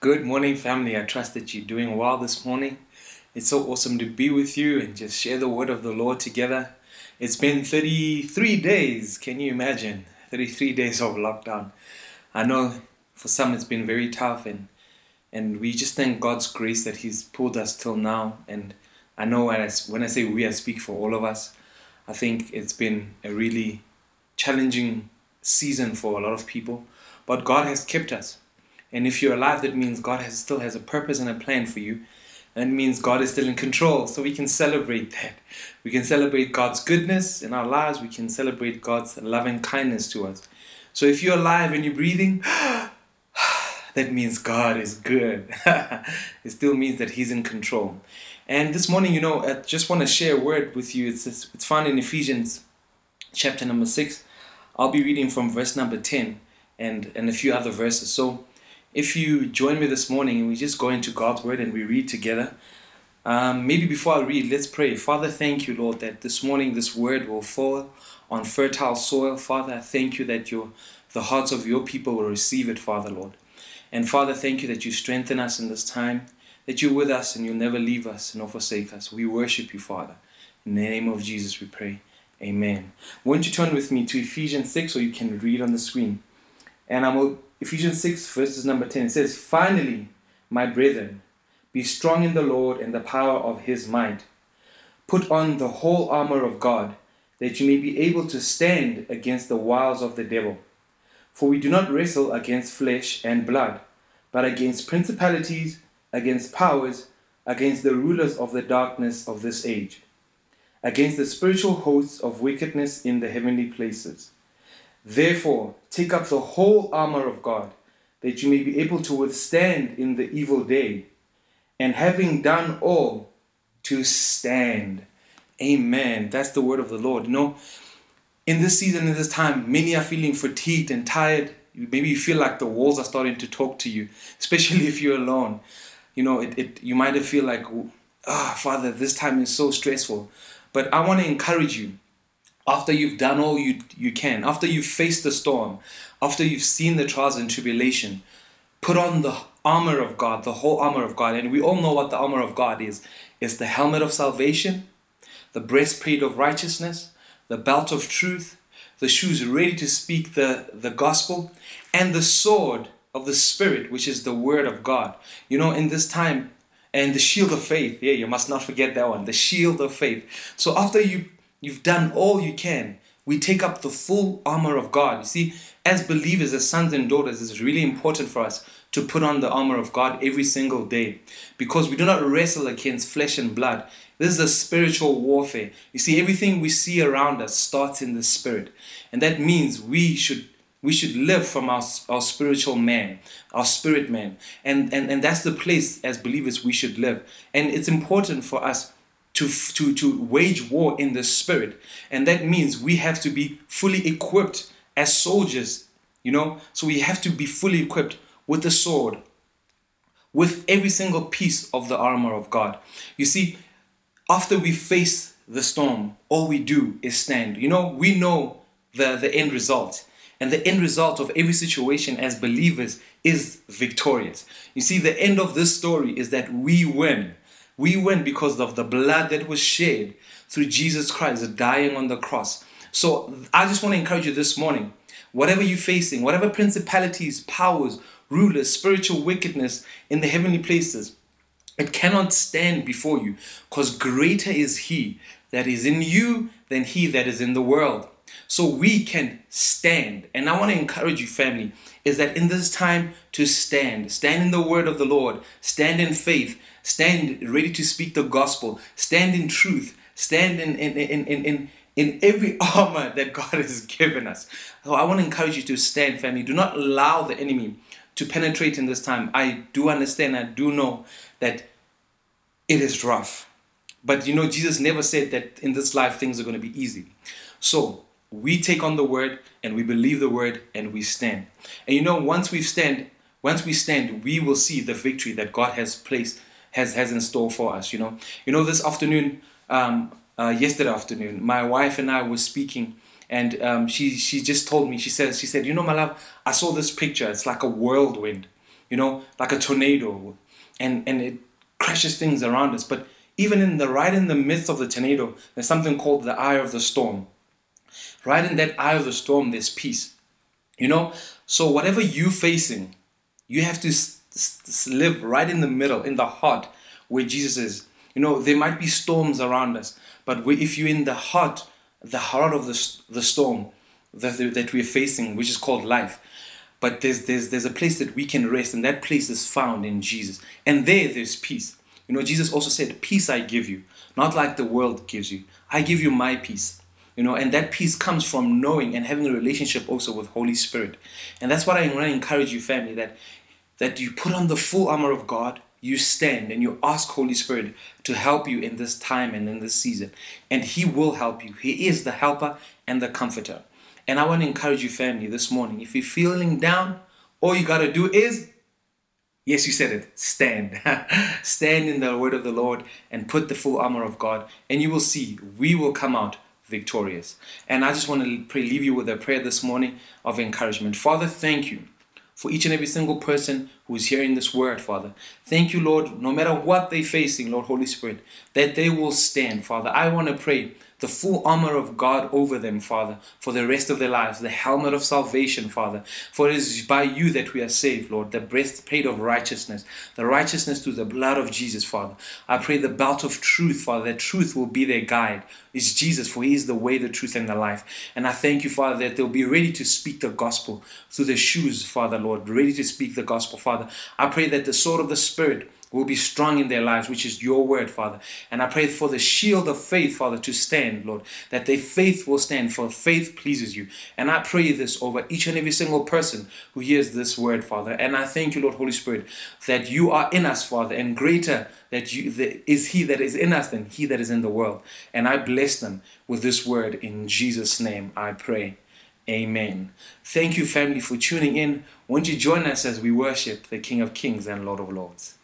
Good morning, family. I trust that you're doing well this morning. It's so awesome to be with you and just share the word of the Lord together. It's been 33 days. Can you imagine? 33 days of lockdown. I know for some it's been very tough and and we just thank God's grace that He's pulled us till now. And I know when I, when I say we, I speak for all of us. I think it's been a really challenging season for a lot of people, but God has kept us. And if you're alive, that means God has, still has a purpose and a plan for you. That means God is still in control. So we can celebrate that. We can celebrate God's goodness in our lives. We can celebrate God's loving kindness to us. So if you're alive and you're breathing, that means God is good. it still means that He's in control. And this morning, you know, I just want to share a word with you. It's, it's found in Ephesians chapter number 6. I'll be reading from verse number 10 and, and a few other verses. So if you join me this morning and we just go into God's word and we read together, um, maybe before I read, let's pray. Father, thank you, Lord, that this morning this word will fall on fertile soil. Father, I thank you that your the hearts of your people will receive it, Father, Lord. And Father, thank you that you strengthen us in this time, that you're with us and you'll never leave us nor forsake us. We worship you, Father. In the name of Jesus, we pray. Amen. Won't you turn with me to Ephesians 6 or you can read on the screen? And I'm Ephesians 6, verses number 10. Says, Finally, my brethren, be strong in the Lord and the power of his might. Put on the whole armor of God, that you may be able to stand against the wiles of the devil. For we do not wrestle against flesh and blood, but against principalities, against powers, against the rulers of the darkness of this age, against the spiritual hosts of wickedness in the heavenly places. Therefore, take up the whole armor of God, that you may be able to withstand in the evil day, and having done all, to stand. Amen. That's the word of the Lord. You know, in this season, in this time, many are feeling fatigued and tired. Maybe you feel like the walls are starting to talk to you, especially if you're alone. You know, it, it you might feel like, ah, oh, Father, this time is so stressful. But I want to encourage you after you've done all you, you can, after you've faced the storm, after you've seen the trials and tribulation, put on the armor of God, the whole armor of God. And we all know what the armor of God is it's the helmet of salvation, the breastplate of righteousness, the belt of truth, the shoes ready to speak the, the gospel, and the sword of the Spirit, which is the word of God. You know, in this time, and the shield of faith. Yeah, you must not forget that one. The shield of faith. So after you You've done all you can. We take up the full armor of God. You see, as believers, as sons and daughters, it's really important for us to put on the armor of God every single day because we do not wrestle against flesh and blood. This is a spiritual warfare. You see, everything we see around us starts in the spirit, and that means we should we should live from our, our spiritual man, our spirit man. And, and, and that's the place as believers we should live. And it's important for us to, to, to wage war in the spirit. And that means we have to be fully equipped as soldiers, you know? So we have to be fully equipped with the sword, with every single piece of the armor of God. You see, after we face the storm, all we do is stand. You know, we know the, the end result. And the end result of every situation as believers is victorious. You see, the end of this story is that we win. We win because of the blood that was shed through Jesus Christ dying on the cross. So I just want to encourage you this morning whatever you're facing, whatever principalities, powers, rulers, spiritual wickedness in the heavenly places, it cannot stand before you because greater is He that is in you than He that is in the world. So we can stand. And I want to encourage you, family, is that in this time to stand, stand in the word of the Lord, stand in faith, Stand ready to speak the gospel. Stand in truth. Stand in, in, in, in, in, in every armor that God has given us. So I want to encourage you to stand, family. Do not allow the enemy to penetrate in this time. I do understand, I do know that it is rough. But you know, Jesus never said that in this life things are going to be easy. So we take on the word and we believe the word and we stand. And you know, once we stand, once we stand, we will see the victory that God has placed has has in store for us. You know, you know this afternoon, um, uh, yesterday afternoon, my wife and I were speaking, and um, she she just told me she says she said you know my love I saw this picture it's like a whirlwind, you know, like a tornado, and and it crashes things around us. But even in the right in the midst of the tornado, there's something called the eye of the storm. Right in that eye of the storm, there's peace. You know, so whatever you're facing, you have to live right in the middle, in the heart where Jesus is. You know, there might be storms around us, but if you're in the heart, the heart of the, the storm that, that we're facing, which is called life, but there's, there's, there's a place that we can rest, and that place is found in Jesus. And there, there's peace. You know, Jesus also said, Peace I give you, not like the world gives you. I give you my peace. You know, and that peace comes from knowing and having a relationship also with Holy Spirit. And that's what I want to encourage you, family, that that you put on the full armor of God, you stand and you ask Holy Spirit to help you in this time and in this season. And He will help you. He is the helper and the comforter. And I want to encourage you, family, this morning. If you're feeling down, all you got to do is, yes, you said it, stand. stand in the word of the Lord and put the full armor of God, and you will see we will come out victorious. And I just want to pray, leave you with a prayer this morning of encouragement. Father, thank you for each and every single person who is hearing this word, Father. Thank you, Lord, no matter what they're facing, Lord Holy Spirit, that they will stand, Father. I want to pray the full armor of God over them, Father, for the rest of their lives, the helmet of salvation, Father. For it is by you that we are saved, Lord, the breastplate of righteousness, the righteousness through the blood of Jesus, Father. I pray the belt of truth, Father, that truth will be their guide. It's Jesus, for He is the way, the truth, and the life. And I thank you, Father, that they'll be ready to speak the gospel through the shoes, Father, Lord, ready to speak the gospel, Father. I pray that the sword of the Spirit will be strong in their lives, which is your word, Father. And I pray for the shield of faith, Father, to stand, Lord, that their faith will stand, for faith pleases you. And I pray this over each and every single person who hears this word, Father. And I thank you, Lord Holy Spirit, that you are in us, Father, and greater that you that is He that is in us than He that is in the world. And I bless them with this word in Jesus' name. I pray. Amen. Thank you, family, for tuning in. Won't you join us as we worship the King of Kings and Lord of Lords?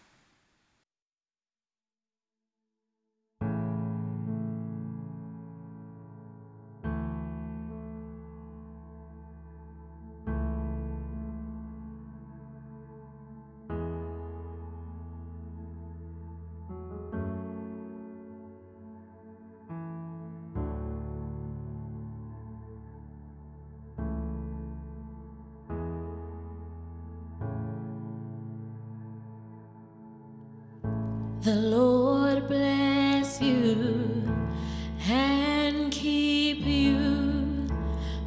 The Lord bless you and keep you.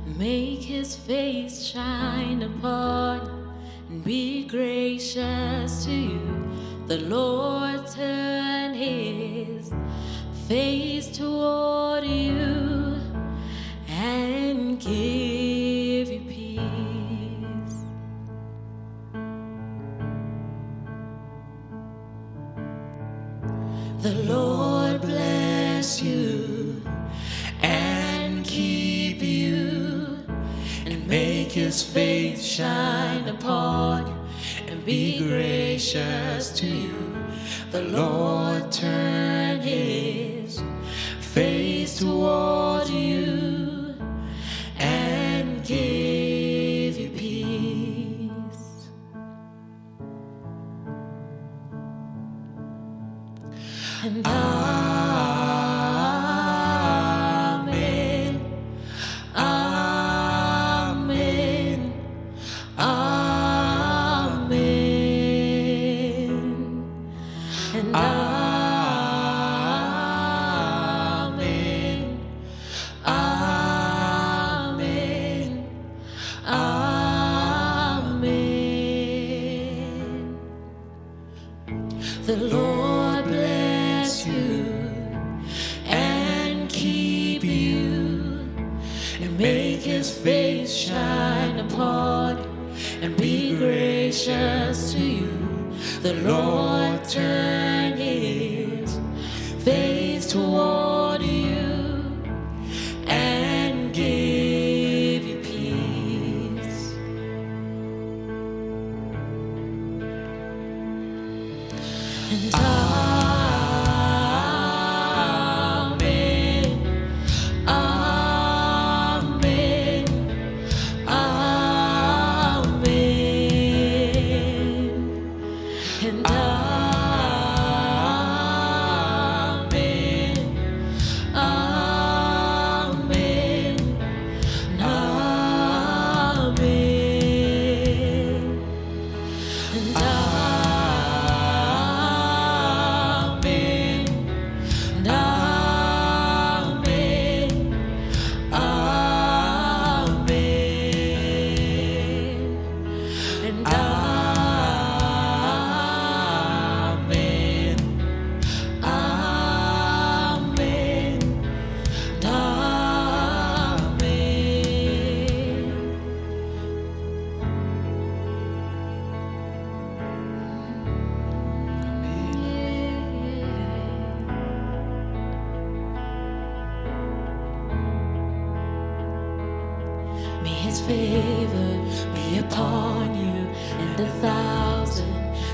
Make his face shine upon and be gracious to you. The Lord turn his face toward gracious to you. The Lord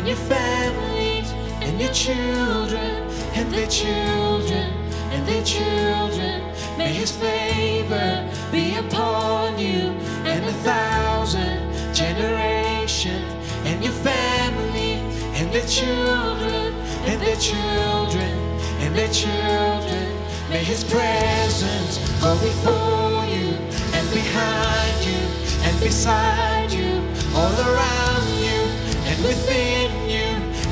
and your families and your children and their children and their children. May his favor be upon you and a thousand generations and your family and their children and their children and their children. May his presence go before you and behind you and beside you, all around you and within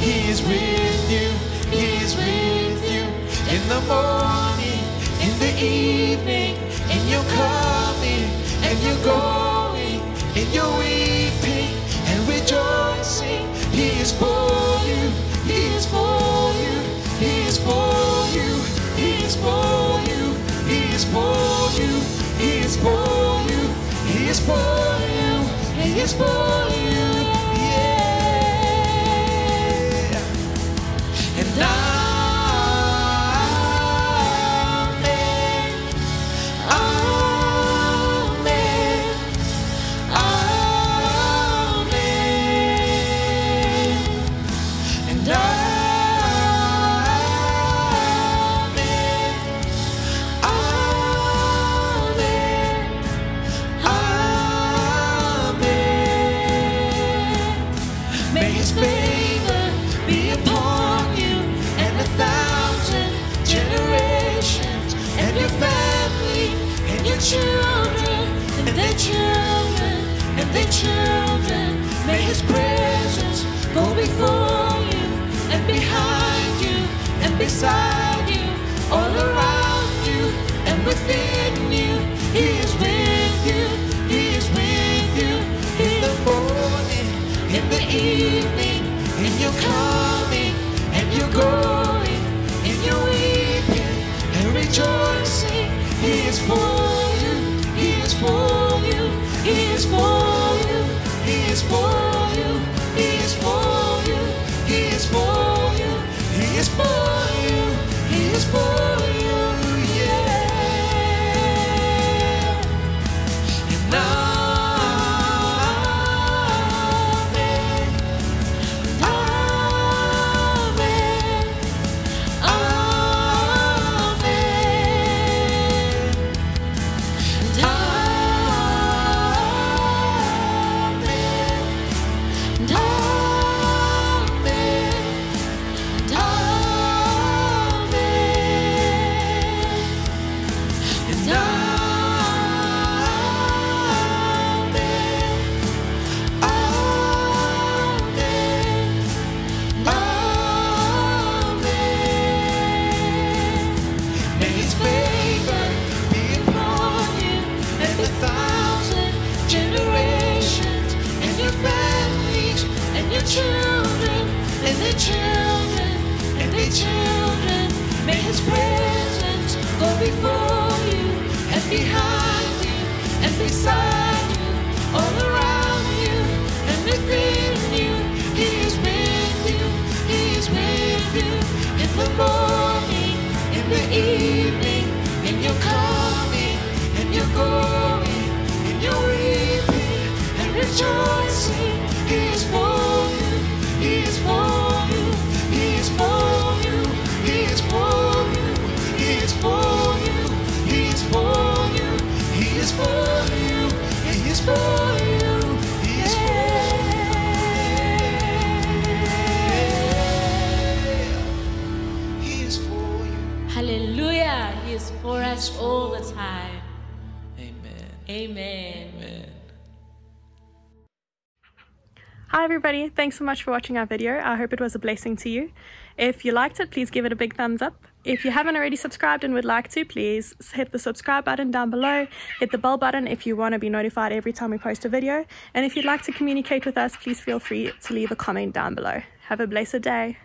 you. He is with you, he is with you in the morning, in the evening, in your coming and your going, in your weeping and rejoicing. He is for you, he is for you, he is for you, he is for you, he is for you, he is for you, he is for you, he is for you, Now. His presence go before you and behind you and beside you, all around you and within you. He is with you, he is with you in the morning, in the evening, rejoicing. He is for Hallelujah. He is for us all the time. Amen. Amen. Amen. Hi everybody, thanks so much for watching our video. I hope it was a blessing to you. If you liked it, please give it a big thumbs up. If you haven't already subscribed and would like to, please hit the subscribe button down below. Hit the bell button if you want to be notified every time we post a video. And if you'd like to communicate with us, please feel free to leave a comment down below. Have a blessed day.